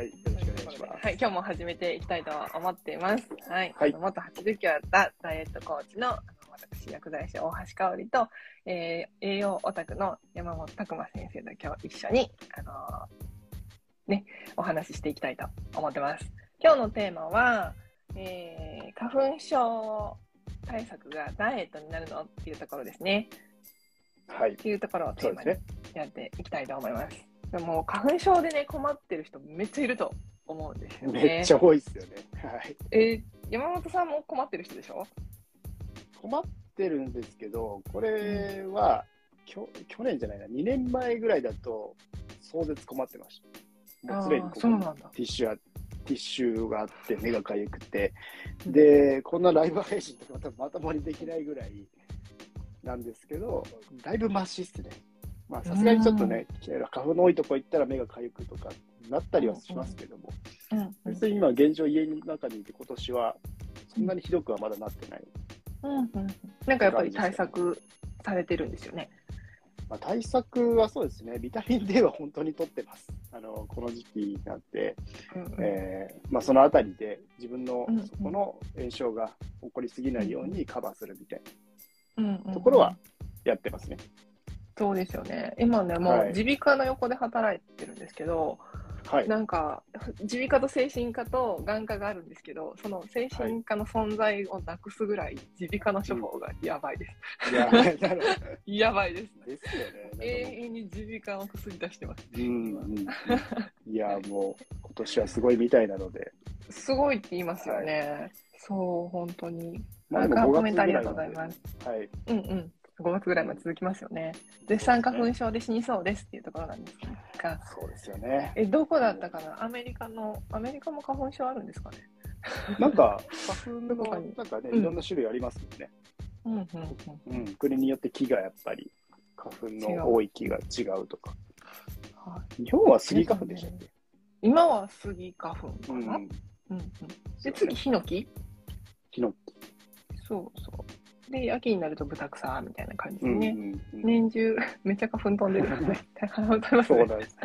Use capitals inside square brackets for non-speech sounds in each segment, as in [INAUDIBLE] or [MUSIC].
はい、よろしくお願いします。はい、今日も始めていきたいと思っています。はい。はい元80キロだったダイエットコーチの、私、薬剤師大橋香織と、えー栄養オタクの山本拓馬先生と今日一緒に、あのーね、お話ししていきたいと思ってます。今日のテーマは、えー花粉症対策がダイエットになるのっていうところですね。はいっ、ていうところをテーマに。やっていきたいと思います。でも花粉症でね、困ってる人めっちゃいると思うんですよね。めっちゃ多いですよね。はい。えー山本さんも困ってる人でしょ？困ってるんですけど、これは、きょ去年じゃないな、2年前ぐらいだと、壮絶困ってました。もう常にここにそうなんだ。ティッシュやティッシュがあって、目がかゆくて、で、こんなライブ配信とか多分まともにできないぐらいなんですけど、だいぶマシっすね。まあ、さすがにちょっとね、花粉の多いとこ行ったら目がかゆくとかなったりはしますけども、うん。うん別に今、現状、家の中にいて、今年はそんなにひどくはまだなってない。うん。うん。なんかやっぱり対策されてるんですよね。まあ、対策はそうですね、ビタミン D は本当に取ってます。あのこの時期になって、うん。うん。えーまあ、そのあたりで自分のうん。うん。そこの炎症が起こりすぎないようにカバーするみたいうん。うん。なところはやってますね。そうですよね。今ね、もうはい耳鼻科の横で働いてるんですけど、はい。なんか耳鼻科と精神科と眼科があるんですけど、その精神科の存在をなくすぐらい耳鼻科の処方がやばいです。いや、なるほどやばいですね。ですよね。永遠に耳鼻科の薬出してます。うんうん、[LAUGHS] いや、もう今年はすごいみたいなので、すごいって言いますよね。そう、本当に。まあでもなんか5コメントありが月とうございます。はい。うんうん。5月ぐらいまで続きますよね。絶賛花粉症で死にそうですっていうところなんですが、そうですよね。え、どこだったかな？アメリカの、アメリカも花粉症あるんですかね？なんか、花粉のなんかね、うんいろんな種類ありますもんね。うんうんうん。うん、国によって木がやっぱり、花粉の多い木が違うとか。はい日本はスギ花粉でしたっけ？今はスギ花粉かうん。な、うんうん、で、次、ヒノキ？木のそうそう。で、秋になるとブタクサみたいな感じですね。うんうんうん年中、[LAUGHS] めっちゃ花粉飛んでる [LAUGHS] んで、本当にそうなんです。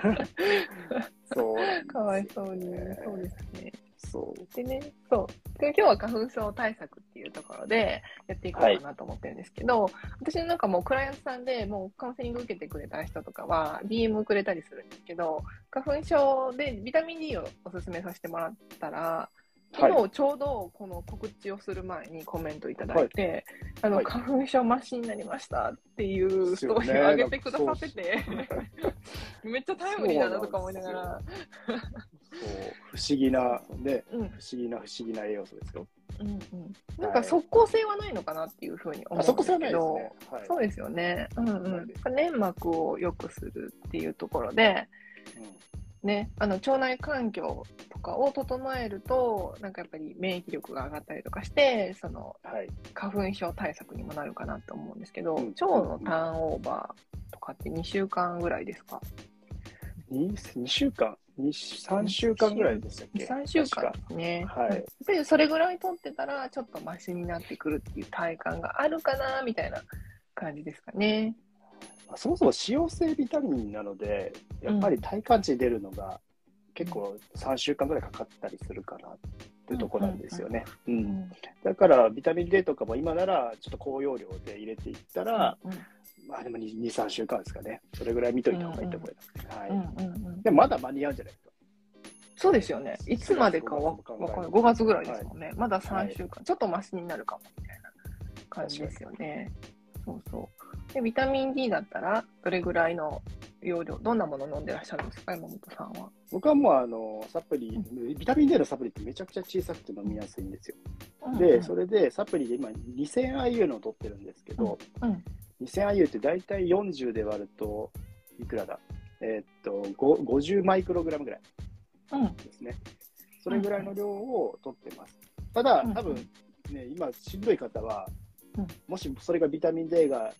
そうなんですかわいそうに、ねそうですね。そう。でね、そう。で今日は花粉症対策っていうところでやっていこうかなと思ってるんですけど、私の中もうクライアントさんでもうカウンセリング受けてくれた人とかは DM くれたりするんですけど、花粉症でビタミン D をおすすめさせてもらったら、昨はい。日ちょうどこの告知をする前にコメントいただいて、あの、はい花粉症マシになりましたっていうストーリーを上げてくださってて、[LAUGHS] めっちゃタイムリーだなとか思いながら、[LAUGHS] 不思議な、ね、うん、不思議な不思議な栄養素ですよ。うんうん、なんか即効性はないのかなっていうふうに思あ、うんですけど、ね。はい。そうですよね。うんうなんで。粘膜を良くするっていうところで、ね、あの腸内環境とかを整えると、なんかやっぱり免疫力が上がったりとかして、その。花粉症対策にもなるかなと思うんですけど、うん腸のターンオーバーとかって2週間ぐらいですか？二二週間、二三週間ぐらいでしたっけ ?3 週間確ですね。はいやっぱりそれぐらい取ってたら、ちょっとマシになってくるっていう体感があるかな、みたいな感じですかね。かそもそも使用性ビタミンなので、やっぱり体感値出るのが結構3週間ぐらいかかったりするかなっていうところなんですよね。ううんんだからビタミン D とかも今ならちょっと高容量で入れていったら、うんまあでも2、2 3週間ですかね。それぐらい見といた方がいいと思います。はいでもまだ間に合うんじゃないですか。そうですよね。いつまでかわわかんない。5月ぐらいですもんね。まだ3週間、ちょっとマシになるかもみたいな感じですよね。そうそう。で、ビタミン D だったら、どれぐらいの容量、どんなもの飲んでらっしゃるんですか、山本さんは。僕はもうあのサプリ、ビタミン D のサプリってめちゃくちゃ小さくて飲みやすいんですよ。で、それでサプリで今 2000IU のを取ってるんですけど、うん。うん、2000IU って大体40で割るといくらだ？えーっとご50マイクログラムぐらいうん、ですね。それぐらいの量を取ってます。ただうん、多分ね、今しんどい方はうん、もしそれがビタミン D が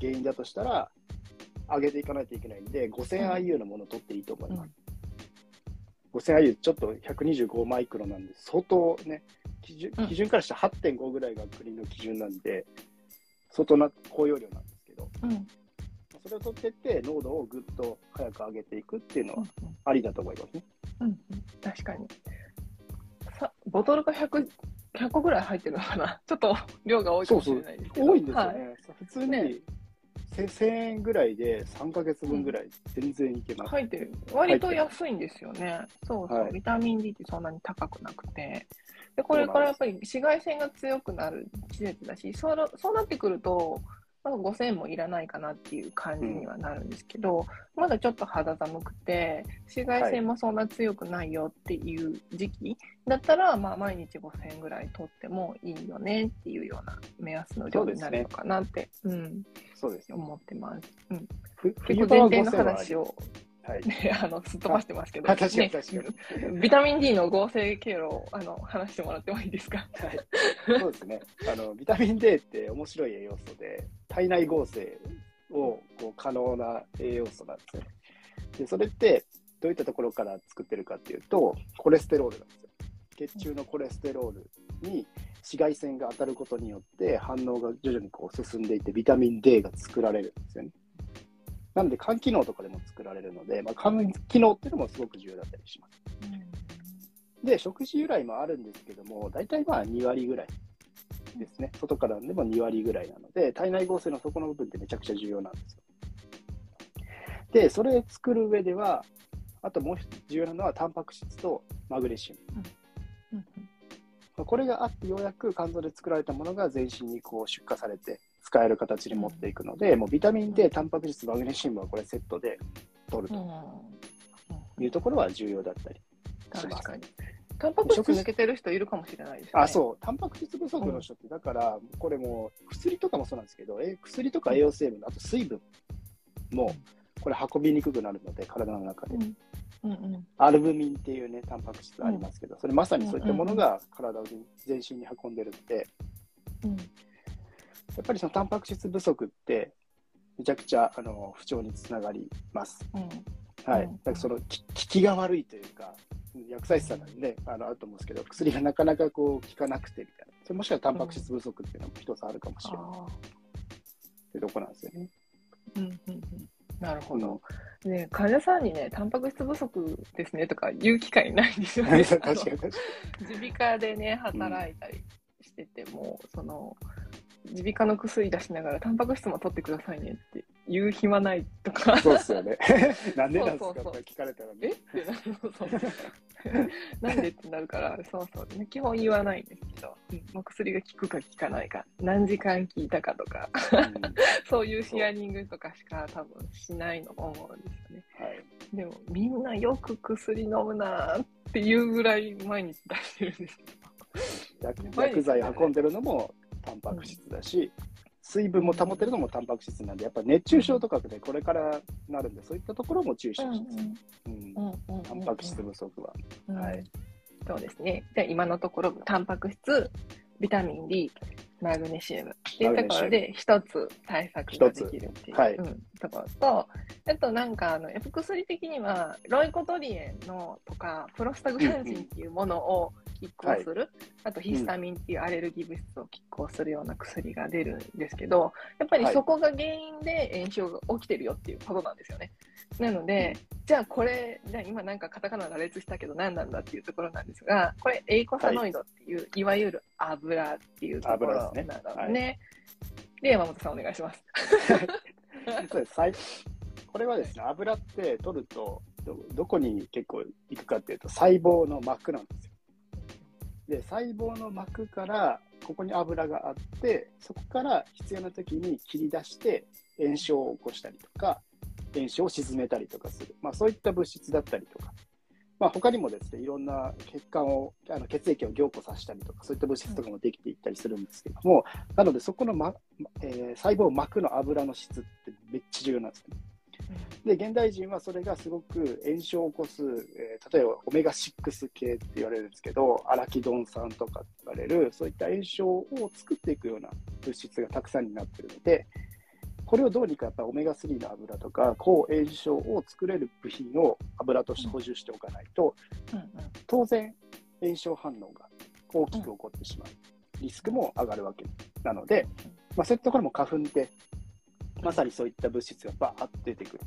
原因だとしたら、上げていかないといけないんで、5000IU のものを取っていいと思います。5000IU ちょっと125マイクロなんで、相当ね、基準うん基準からしたら8.5ぐらいが国の基準なんで、相当な高容量なんですけど、うん、それを取ってって、濃度をぐっと早く上げていくっていうのうんはありだと思いますね。うんうん、確かにさ。ボトルが100、100個ぐらい入ってるのかな [LAUGHS] ちょっと量が多いかもしれないですけど。多いんですよね。はい普通に、ね1000円ぐらいで3ヶ月分ぐらい全然いけます。入ってる。割と安いんですよね。そうそう、はいビタミン D ってそんなに高くなくて。で、これからやっぱり紫外線が強くなる季節だし、そうなそうなってくると、なんか5000円もいらないかなっていう感じにはなるんですけど、まだちょっと肌寒くて、紫外線もそんな強くないよっていう時期だったら、まあ毎日5000円ぐらい取ってもいいよねっていうような目安の量になるのかなって、うん、そうですよ。思ってます。うん、ふ結構前提の5000は話をはい。ね、あの、すっ飛ばしてますけど、あ確かにね確かにビタミン D の合成経路をあの話してもらってもいいですか？はい、そうですねあの。ビタミン D って面白い栄養素で、体内合成をこう可能な栄養素なんですね。で、それってどういったところから作ってるかっていうと、コレステロールなんですよ。血中のコレステロールに紫外線が当たることによって反応が徐々にこう進んでいって、ビタミン D が作られるんですよね。なので、肝機能とかでも作られるので、まあ、肝機能っていうのもすごく重要だったりします。で、食事由来もあるんですけども、大体まあ2割ぐらいですね。外からでも2割ぐらいなので、体内合成の底の部分ってめちゃくちゃ重要なんですよ。で、それ作る上では、あともう一つ重要なのは、タンパク質とマグネシウム。うんまあこれがあって、ようやく肝臓で作られたものが全身にこう出荷されて、使える形に持っていくので、もうビタミン D、タンパク質、マグネシウムはこれセットで取るうんというところは重要だったりします。確かに。タンパク質抜けてる人いるかもしれないですね。あそう、タンパク質不足の人って、だから、これもう薬とかもそうなんですけど、え薬とか栄養成分、あと水分も、これ運びにくくなるので、体の中で。うんうんうんアルブミンっていうね、タンパク質ありますけど、それまさにそういったものが体を全身に運んでるので、うんやっぱりそのタンパク質不足って、めちゃくちゃあの不調につながります。うんはい。うんだからそのき効きが悪いというか、薬剤師さんなんでね、あのあると思うんですけど、薬がなかなかこう効かなくてみたいな。それもしくはタンパク質不足っていうのも一つあるかもしれないあってとこなんですよね。ーうんうんうんなるほど。ね、患者さんにね、タンパク質不足ですねとか言う機会ないんですよね。[LAUGHS] 耳鼻科でね、働いたりしてても、その、耳鼻科の薬出しながら、タンパク質も取ってくださいねって言う暇ないとか。そうですよね。[LAUGHS] なんでなんですか？って聞かれたらえ？ねっ。てなるそうんでってなるから、そうそう、ね、基本言わないんですけど、うんもう薬が効くか効かないか、何時間効いたかとか、うん [LAUGHS] そういうヒアリングとかしか多分しないのと思うんですよね。はい。でも、みんなよく薬飲むなーっていうぐらい毎日出してるんですけど。薬薬剤運んでるのもタンパク質だし、水分も保てるのもタンパク質なんで、やっぱ熱中症とかでこれからなるんで、そういったところも注意してほしいです。うんうん。うん。うんタンパク質不足は。うん。はい。そうですね。じゃあ今のところ、タンパク質、ビタミン D、マグネシウムっていうところで一つ対策ができるっていう、はい。うん、ところと、あとなんかあの、やっぱ薬的には、ロイコトリエンのとか、プロスタグランジンっていうものを拮抗する、あとヒスタミンっていうアレルギー物質を拮抗するような薬が出るんですけど、やっぱりそこが原因で炎症が起きてるよっていうことなんですよね。なので、じゃあこれ、じゃあ今なんかカタカナ羅列したけど何なんだっていうところなんですが、これエイコサノイドっていう、い、わゆる油っていうところなのですね。で、山本さんお願いします。[LAUGHS] そうです。最これはですね、油って取るとど、どこに結構行くかっていうと、細胞の膜なんですよ。で、細胞の膜から、ここに油があって、そこから必要な時に切り出して、炎症を起こしたりとか、炎症を沈めたりとかする。まあ、そういった物質だったりとか、まあ、他にもですね、いろんな血管を、あの血液を凝固させたりとか、そういった物質とかもできていったりするんですけども、なので、そこの、まえー細胞膜の油の質ってめっちゃ重要なんですよね。で、現代人はそれがすごく炎症を起こす、えー例えばオメガ6系って言われるんですけど、アラキドン酸とかって言われる、そういった炎症を作っていくような物質がたくさんになってるので、これをどうにかやっぱオメガ3の油とか、抗炎症を作れる部品を油として補充しておかないと、うんうん。当然炎症反応が大きく起こってしまう、リスクも上がるわけなので、まあ、そういったところも花粉でまさにそういった物質がバーッと出てくる。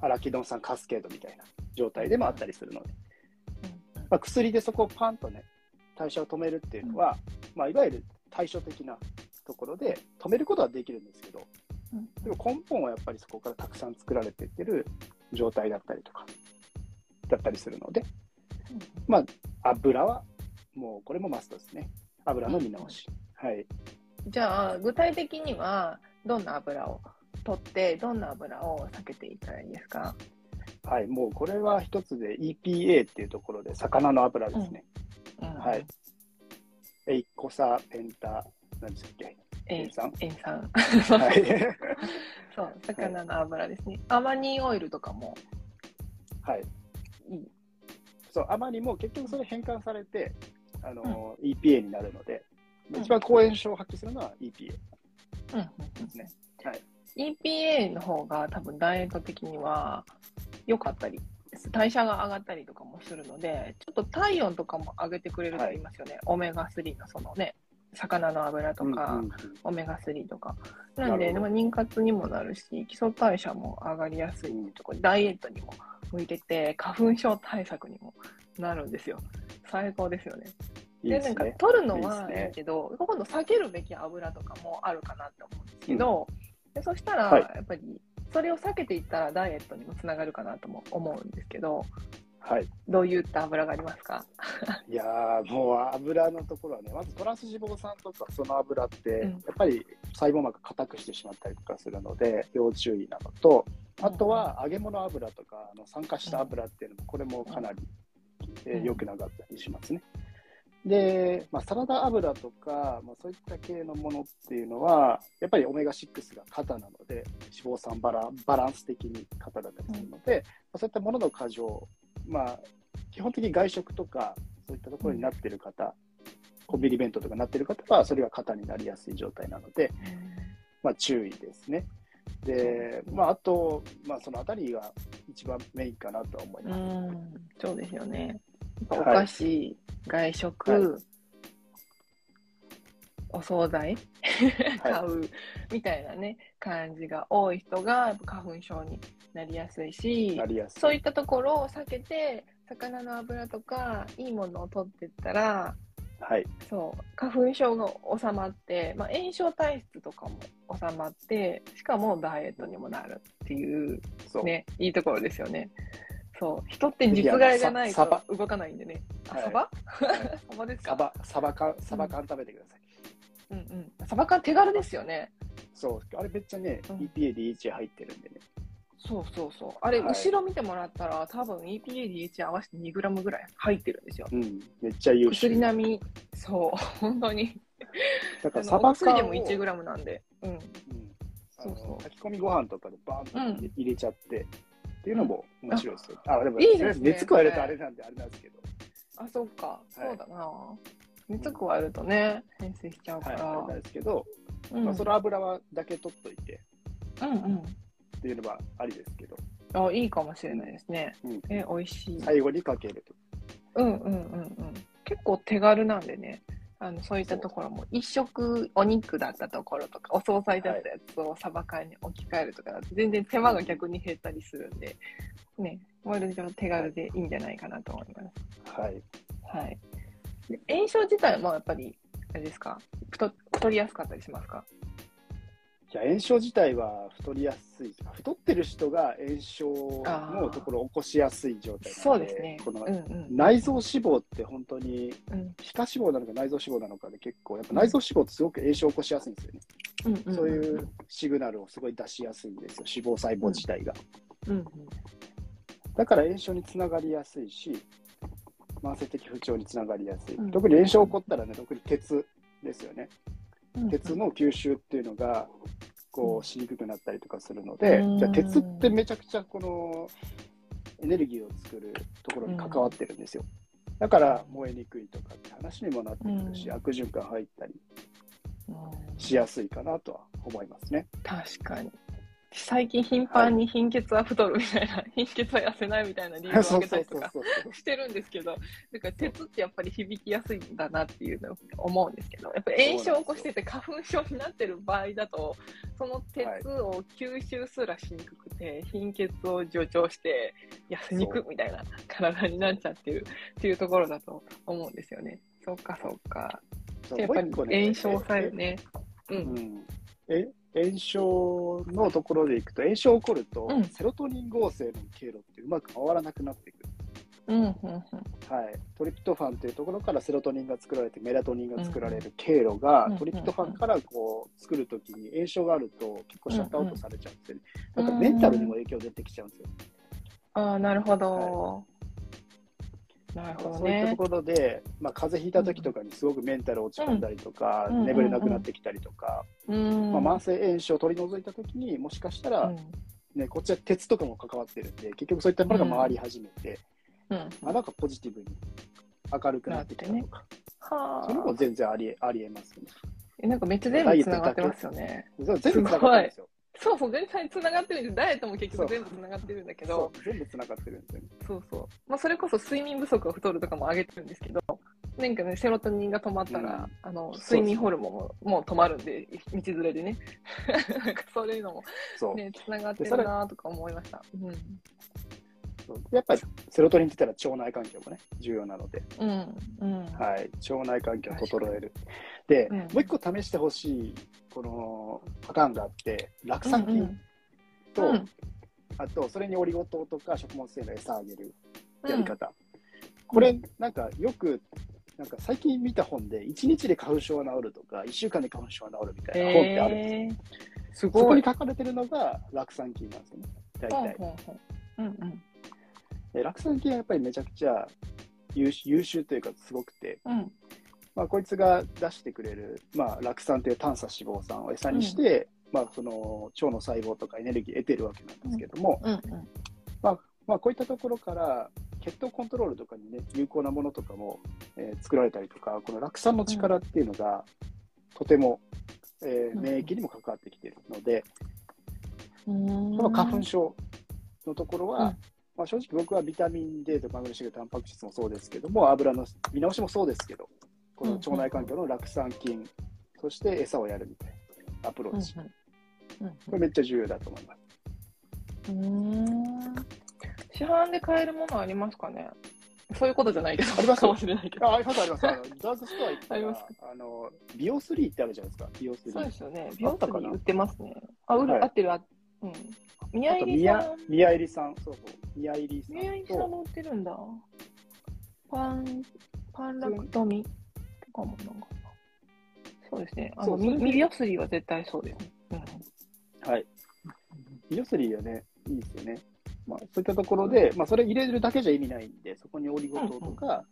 アラキドン酸カスケードみたいな状態でもあったりするので。まあ、薬でそこをパンとね、代謝を止めるっていうのは、まあ、いわゆる対処的なところで止めることはできるんですけど、うん。でも根本はやっぱりそこからたくさん作られていってる状態だったりとか、だったりするので、まあ、油はもうこれもマストですね。油の見直し。はい。じゃあ、具体的には、どんな油を取って、どんな油を避けていったらいいですか？はい。もうこれは一つで EPA っていうところで、魚の油ですね。はい。エイコサペンタ、何でしたっけ？塩塩酸塩酸。はい。[LAUGHS] そう、魚の油ですね。アマニオイルとかもはい。いい。そう、あまりも結局それ変換されて、あの、EPA になるので、一番抗炎症を発揮するのは EPA うんうんうんですね。はい。EPA の方が多分ダイエット的には良かったり、代謝が上がったりとかもするので、ちょっと体温とかも上げてくれると言いますよね。オメガ3のそのね、魚の油とか、うんうんうんオメガ3とか。なんで、なるほどまあ妊活にもなるし、基礎代謝も上がりやすいところ、ダイエットにも向いてて、花粉症対策にもなるんですよ。最高ですよね。でなんかいいですね。取るのはいいけど、今度避けるべき油とかもあるかなって思うんですけど、でそしたら、はい。やっぱりそれを避けていったらダイエットにもつながるかなとも思うんですけど、はい。どういった油がありますか？[LAUGHS] いやー、もう油のところはね、まずトランス脂肪酸とかその油って、うん。やっぱり細胞膜硬くしてしまったりとかするので、要注意なのと、あとは揚げ物油とか、あの酸化した油っていうのも、これもかなりえーうん。良くなかったりしますね。で、まあ、サラダ油とか、まあ、そういった系のものっていうのは、やっぱりオメガ6が肩なので、脂肪酸バラバランス的に肩だったりするので、まあ、そういったものの過剰、まあ、基本的に外食とか、そういったところになっている方、コンビニ弁当とかなっている方は、それが肩になりやすい状態なので、まあ、注意ですね。で、まあ、あと、まあ、そのあたりが一番メインかなとは思いうます。ん、そうですよね。お菓子、外食、はいお惣菜、買うみたいなね、感じが多い人が花粉症になりやすいし。そういったところを避けて、魚の油とかいいものを取っていったら、はい。そう、花粉症が収まって、まあ、炎症体質とかも収まって、しかもダイエットにもなるっていう。ね、いいところですよね。そう、人って実害がないサバ？と動かないんでね。あ、はいサバ？はい [LAUGHS] サバですか？サバ、サバ缶、サバ缶食べてください。うんうん。サバ缶手軽ですよね。そう、あれめっちゃね、うん EPA、DHA 入ってるんでね。そうそうそう。あれ、はい後ろ見てもらったら、多分 EPA、DHA 合わせて 2g ぐらい入ってるんですよ。うん、めっちゃ優秀。薬並み、そう、[LAUGHS] 本当に。だからあサバ缶でも 1g なんで。うん。うん、そうそう炊き込みご飯とかでバーンと入れちゃってっていうのも面白いですよ。あでも、いいですね熱加えるとあれなんであれなんですけど。あ、そっか。はいそうだな。熱加えるとね、変性しちゃうかはい、ら。あれなんですけど、うんまあ、その油はだけ取っといてうんうん。っていうのはありですけど、あ、いいかもしれないですね。うん、え、美味しい。最後にかけると。うんうんうんうん。結構手軽なんでね。あのそういったところも一食お肉だったところとかお惣菜だったやつをサバ缶に置き換えるとかだと全然手間が逆に減ったりするんでね割と手軽でいいんじゃないかなと思います。はい。はい。で炎症自体もやっぱりあれですか太太りやすかったりしますか？いや炎症自体は太りやすい。太ってる人が炎症のところを起こしやすい状態そうですね。このうんうん。内臓脂肪って本当にうん。皮下脂肪なのか内臓脂肪なのかで結構やっぱ内臓脂肪ってすごく炎症を起こしやすいんですよね、うんうんそういうシグナルをすごい出しやすいんですよ。脂肪細胞自体が、うんだから炎症につながりやすいし慢性的不調につながりやすい、うん。特に炎症起こったらね特に鉄ですよね。うん。鉄の吸収っていうのがこうしにくくなったりとかするので、うんじゃあ鉄ってめちゃくちゃこのエネルギーを作るところに関わってるんですよ。だから燃えにくいとかって話にもなってくるし、うん悪循環入ったりうんしやすいかなとは思いますね。確かに。最近頻繁に貧血は太るみたいな、貧血は痩せないみたいな理由を [LAUGHS] 挙げたりとかしてるんですけど、だから鉄ってやっぱり響きやすいんだなっていうのを思うんですけど、やっぱり炎症を起こしてて花粉症になってる場合だと、その鉄を吸収すらしにくくて、貧血を助長して痩せにくみたいな体になっちゃってるっていうところだと思うんですよね。そうかそうか。やっぱり炎症さえね。う。うんんえ炎症のところでいくと、炎症起こると、うんセロトニン合成の経路ってうまく回らなくなってくる。うん、うん、うん。はい、トリプトファンというところからセロトニンが作られてメラトニンが作られる経路が、うんトリプトファンからこう作るときに炎症があると結構シャットアウトされちゃうんですよね。だからメンタルにも影響出てきちゃうんですよ。ああ、なるほど。なるほどねそういったと。ころで、まあ、風邪ひいた時とかにすごくメンタル落ち込んだりとか、うん眠れなくなってきたりとか、うん。まあ、慢性炎症を取り除いた時にもしかしたら、うんね、こっちは鉄とかも関わってるんで結局そういったものが回り始めて、うん。まあ、なんかポジティブに明るくなってきたとか、はそれもあ。全然ありえありえますね。えなんかめっちゃ全部つながってますよね。全部つながってるんですよ。そうそう、全体つながってるんです。ダイエットも結局全部つながってるんだけそど、う全部つながってるんですよね。そうそう。まあ、それこそ睡眠不足が太るとかも上げてるんですけど、なんかね、セロトニンが止まったら、あの、睡眠ホルモンももう止まるんで、道連れでね。[LAUGHS] なんかそういうのもね、つながってるなとか思いました。うん。やっぱりセロトニンって言ったら腸内環境もね重要なので、うん。うん。はい、腸内環境を整える。もう一個試してほしいこのパターンがあって酪酸菌と、うん。あとそれにオリゴ糖とか食物繊維の餌あげるやり方、これなんかよくなんか最近見た本で1日で花粉症が治るとか1週間で花粉症が治るみたいな本ってあるんですよ、えー、すそ。こに書かれてるのが酪酸菌なんですよね。大体、うんうん。で酪酸菌はやっぱりめちゃくちゃ優秀優秀というかすごくて、うん。まあ、こいつが出してくれる、まあ、酪酸という短鎖脂肪酸を餌にして、まあ、その腸の細胞とかエネルギーを得てるわけなんですけども、うんうん。まあまあ、こういったところから血糖コントロールとかにね有効なものとかも、えー作られたりとかこの酪酸の力っていうのが、とても、えーうん免疫にも関わってきているので、うーん。この花粉症のところは、うん。まあ、正直僕はビタミン D とかマグネシウム、タンパク質もそうですけども、油の見直しもそうですけど、この腸内環境の酪酸菌、そして餌をやるみたいなアプローチ、うんうん。これめっちゃ重要だと思います。市販で買えるものありますかね？そういうことじゃないけど、[LAUGHS] あります？かもしれないけど。ああります、あります。あのドラッグストア行ったらありますあの、ビオスリーってあるじゃないですか、ビオスリー。そうですよね。美あったかな？容室に売ってますね。あ、売る、はい。合ってる、あうん。宮入さん。宮、宮入さん、そうそう、宮入さん宮入さんと、も売ってるんだ。パン、パンラクトミ。とかもな。そうですね。あの、ミビオスリーは絶対そうですね。はい。ビオスリーはね、いいですよね。まあ、そういったところで、まあ、それ入れるだけじゃ意味ないんで、そこにオリゴ糖とか、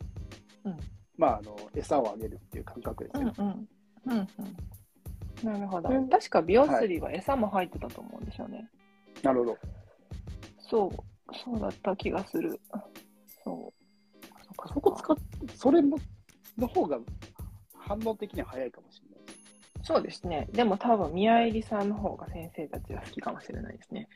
うんうんまあ、あの、餌をあげるっていう感覚ですうん。うね。んうん。うんうん。なるほどうん。確か美容スリーは餌も入ってたと思うんですよね。なるほど。そう、そうだった気がする。そう。そっかそこ使っそれも、の方が反応的には早いかもしれない。そうですね。でも多分、宮入さんの方が先生たちは好きかもしれないですね。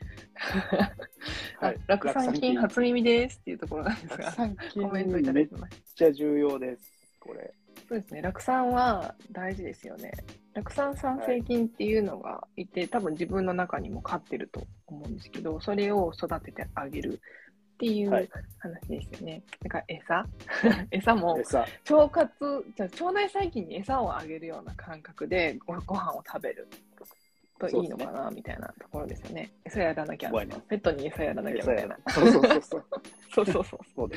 はいあ酪酸菌初耳ですっていうところなんですが、コメントいただめっきました。ちゃ重要です。これ。そうですね。酪酸は大事ですよね。酪酸酸性菌っていうのがいて、多分自分の中にも飼ってると思うんですけど、それを育ててあげるっていうはい話ですよね。だから餌？[LAUGHS] 餌も餌。腸活、じゃあ腸内細菌に餌をあげるような感覚でごご飯を食べるといいのかな、みたいなところですよね。餌やらなきゃね。ペットに餌やらなきゃみたいな。そうそうそうそう。[LAUGHS] そうそうそう。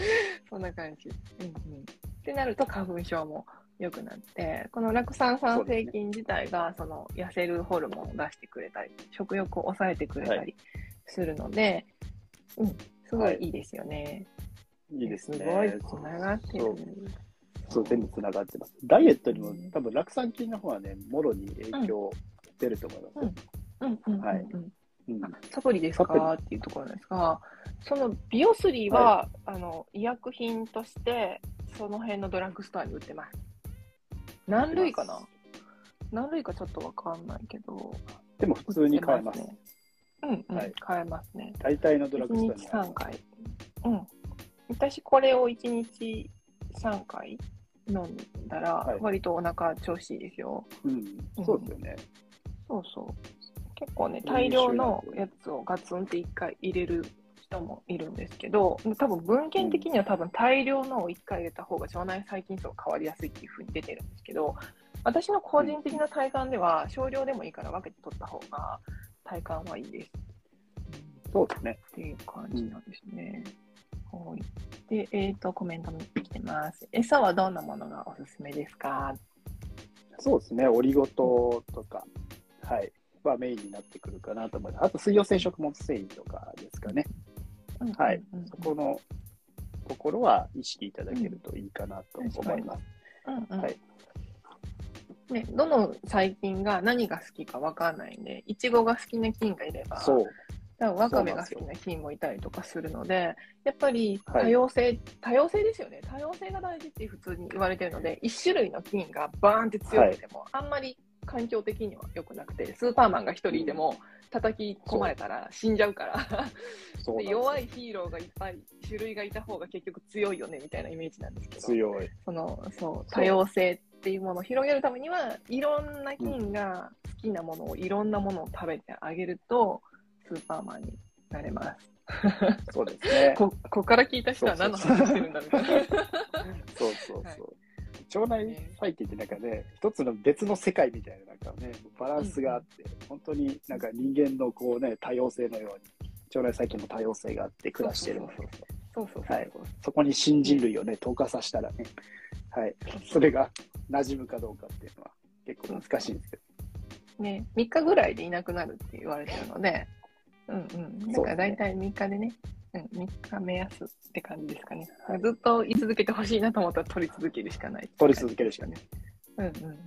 そんな感じ。うんうん。ってなると花粉症も良くなって、この酪酸酸性菌自体がその痩せるホルモンを出してくれたり、食欲を抑えてくれたはりするので、うん、すごいいいですよね。いいですね。すごいつながってる。そう、全部つながってます。ダイエットにもうん多分酪酸菌の方はね、もろに影響出ると思います。うん。はいうんあサプリですか？っていうところなんですが、そのビオスリーは、あの医薬品として、その辺のドラッグストアに売ってます。何類かな？何類かちょっとわかんないけど。でも普通に買えます。うん、うんはい買えますね。大体のドラッ1日グストアにある3回。うん。私、これを1日3回飲んだらはい、割とお腹調子いいですよ。うん、そうですよね。そうそう。結構ね、大量のやつをガツンって1回入れる人もいるんですけど、多分文献的には多分大量のを1回入れた方が腸内細菌層変わりやすいっていうふうに出てるんですけど、私の個人的な体感では、少量でもいいから分けて取った方が体感はいいです。そうですね。っていう感じなんですね。はい。で、えっ、と、コメントも来てます。餌はどんなものがおすすめですか？そうですね。オリゴ糖とか、はい。はメインになってくるかなと思います。あと、水溶性食物繊維とかですかね。はいうんうんうんそこのところは意識いただけるといいかなと思います。うんうんはいね、どの細菌が何が好きかわかんないんで、いちごが好きな菌がいれば、そう。わかめが好きな菌もいたりとかするので、やっぱりはい。多様性、多様性ですよね。多様性が大事って普通に言われてるので、一種類の菌がバーンって強くても、あんまり環境的には良くなくて、スーパーマンが一人いても叩き込まれたら死んじゃうから、で弱いヒーローがいっぱい種類がいた方が結局強いよねみたいなイメージなんですけど、強い。そのそう。多様性っていうものを広げるためにはいろんな菌が好きなものをいろんなものを食べてあげるとスーパーマンになれます。そうですね。[LAUGHS] こここから聞いた人は何の話してるんだみたいな。[LAUGHS] そうそうそう。はい腸内細菌ってなんかね、一つの別の世界みたいななんかね、バランスがあって、本当になんか人間のこうね、多様性のように、腸内細菌の多様性があって暮らしてるそうそうそうそうはいそこに新人類をね、投下させたらね、はい、それが馴染むかどうかっていうのは結構難しいんですけど、ね、3日ぐらいでいなくなるって言われてるので、うんうん。だから大体3日でね、うん、3日目安って感じですかね。はいずっと居続けてほしいなと思ったら取り続けるしかない。取り続けるしかね。うんうんうん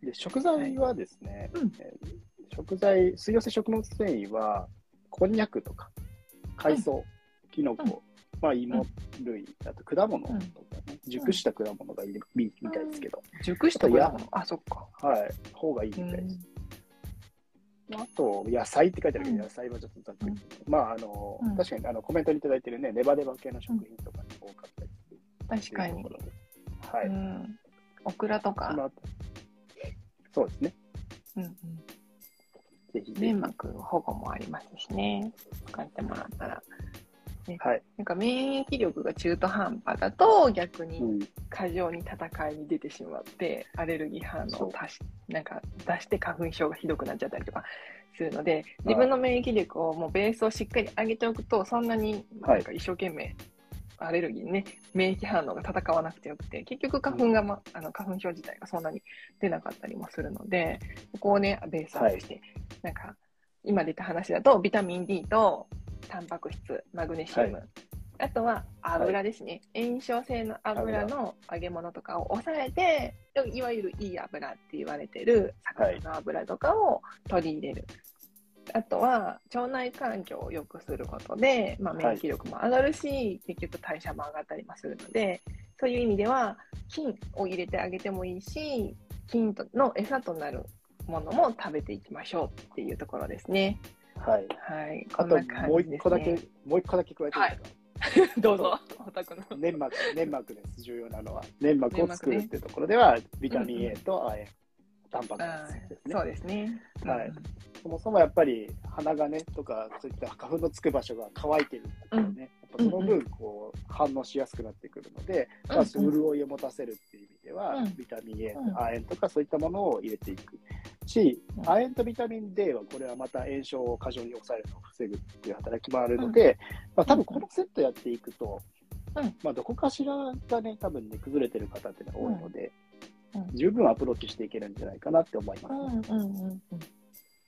で食材はですね、うんえー食材、水溶性食物繊維は、こんにゃくとか、海藻、きのこ、まあ、芋類、あと果物とかね、熟した果物がいるみみたいですけど、熟した果物？あ、そっか。はい、方がいいみたいです。あと、野菜って書いてあるけど、うん野菜はちょっとざっくり。まあ、あの、うん確かにあのコメントにいただいてるね、ネバネバ系の食品とかに多かったり確かに。はい。うん。オクラとそか、そうですね。うんうん、ぜひぜひ。粘膜保護もありますしね。使ってもらったら。はい。なんか免疫力が中途半端だと逆にうん。過剰に戦いに出てしまってアレルギー反応を足しなんか出して花粉症がひどくなっちゃったりとかするので自分の免疫力をもうベースをしっかり上げておくとそんなにはい。なんか一生懸命アレルギーにね免疫反応が戦わなくてよくて結局花粉が、まあの花粉症自体がそんなに出なかったりもするのでここをねベースアップして、なんか今出た話だとビタミン D とタンパク質マグネシウム、はあとは油ですね、炎症性の油の揚げ物とかを抑えていわゆるいい油って言われてる魚の油とかを取り入れる、あとは腸内環境を良くすることで、まあ、免疫力も上がるし、結局代謝も上がったりもするのでそういう意味では菌を入れてあげてもいいし菌との餌となるものも食べていきましょうっていうところですね。はい。はい、あともう一個だけ、ね。もう一個だけ加えていいですか、[LAUGHS] どうぞ。粘膜、粘膜です、重要なのは。粘膜を作るっていうところでは、ビタミン A と亜鉛、タンパクあ質ですね。ーそうですね。はいうんそもそもやっぱり鼻がね、とか、そういった花粉のつく場所が乾いてるとね、うんやっぱその分、こう、反応しやすくなってくるので、うんまあ、潤いを持たせるっていう意味では、うん。ビタミン A、うん。亜鉛とかそういったものを入れていくし、うん。亜鉛とビタミン D はこれはまた炎症を過剰に抑えるのを防ぐっていう働きもあるので、まあ、多分このセットやっていくと、うん。まあ、どこかしらがね、多分ね、崩れてる方っていうのが多いので、うん。うん。十分アプローチしていけるんじゃないかなって思います、うんうんうんうん。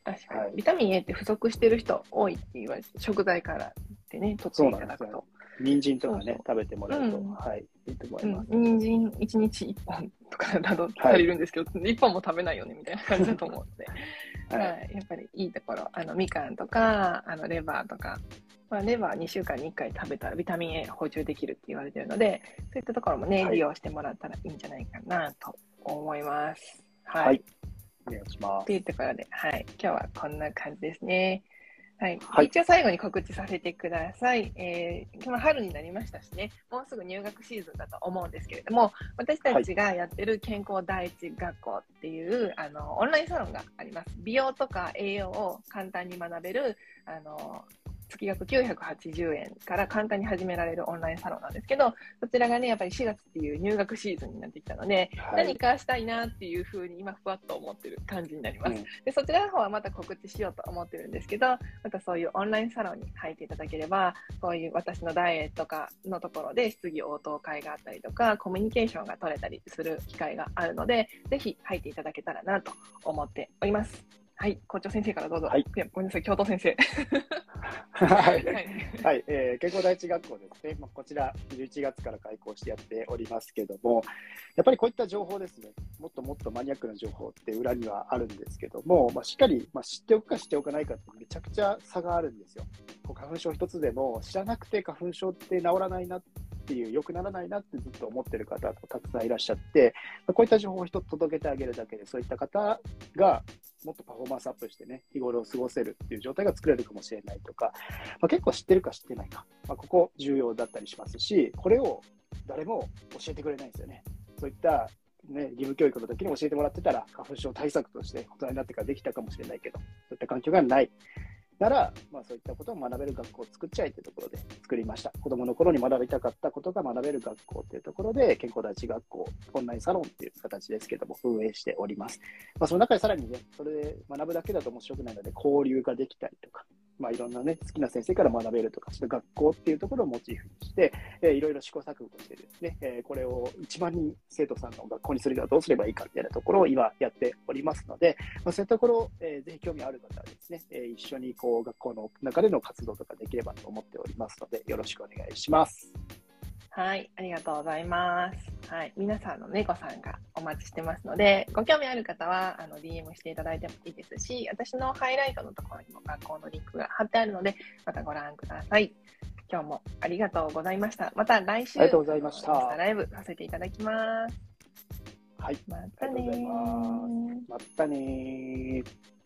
確かに、はい。ビタミン A って不足してる人多いって言われて、食材からでね、取っていただくと。人参とかねそうそう食べてもらうと、うんはい、いいと思うんいます。、人参1日1本とかだとはい足りるんですけど、[LAUGHS] 1本も食べないよねみたいな感じだと思うので、は [LAUGHS] はいい、やっぱりいいところ、あのみかんとか、あのレバーとか、まあ、レバー2週間に1回食べたらビタミン A 補充できるって言われてるので、そういったところもね、はい利用してもらったらいいんじゃないかなと思います。はい。はいお願いしますと。いうところで、はい、今日はこんな感じですね。はい。はい一応最後に告知させてください。えー、今春になりましたしね、もうすぐ入学シーズンだと思うんですけれども、私たちがやってる健康第一学校っていう、あの、オンラインサロンがあります。美容とか栄養を簡単に学べる、あの、月額980円から簡単に始められるオンラインサロンなんですけど、そちらがね、やっぱり4月っていう入学シーズンになってきたので、はい何かしたいなっていうふうに今ふわっと思ってる感じになります。うんでそちらの方はまた告知しようと思ってるんですけど、またそういうオンラインサロンに入っていただければ、こういう私のダイエットかのところで質疑応答会があったりとか、コミュニケーションが取れたりする機会があるので、ぜひ入っていただけたらなと思っております。はい、校長先生からどうぞ。はいや、ごめんなさい、教頭先生。はい [LAUGHS] はい。はい、えー健康第一学校ですね、まあ、こちら11月から開校してやっておりますけども、やっぱりこういった情報ですね、もっともっとマニアックな情報って裏にはあるんですけども、まあ、しっかり、まあ、知っておくか知っておかないかってめちゃくちゃ差があるんですよ。こう花粉症一つでも知らなくて花粉症って治らないなっていう、良くならないなってずっと思ってる方たくさんいらっしゃって、こういった情報を一つ届けてあげるだけで、そういった方がもっとパフォーマンスアップしてね、日頃を過ごせるっていう状態が作れるかもしれないとか、まあ、結構知ってるか知ってないか、まあ、ここ重要だったりしますし、これを誰も教えてくれないんですよね。そういった、ね、義務教育の時に教えてもらってたら、花粉症対策として大人になってからできたかもしれないけど、そういった環境がない。なら、まあ、そういったことを学べる学校を作っちゃえというところで作りました。子供の頃に学びたかったことが学べる学校というところで、健康第一学校、オンラインサロンっていう形ですけども、運営しております。まあ、その中でさらにね、それで学ぶだけだと面白くないので、交流ができたりとか、まあ、いろんなね、好きな先生から学べるとか、ちょっと学校っていうところをモチーフにして、えーいろいろ試行錯誤してですね、えーこれを1万人生徒さんの学校にするにはどうすればいいかみたいなところを今やっておりますので、まあ、そういったところ、えーぜひ興味ある方はですね、えー一緒にこう学校の中での活動とかできればと思っておりますので、よろしくお願いします。はい、ありがとうございます。はい、皆さんの猫さんがお待ちしてますので、ご興味ある方はあの DM していただいてもいいですし、私のハイライトのところにも学校のリンクが貼ってあるので、またご覧ください。今日もありがとうございました。また来週、ありがとうございましたライブさせていただきます。はい、またね。またねー。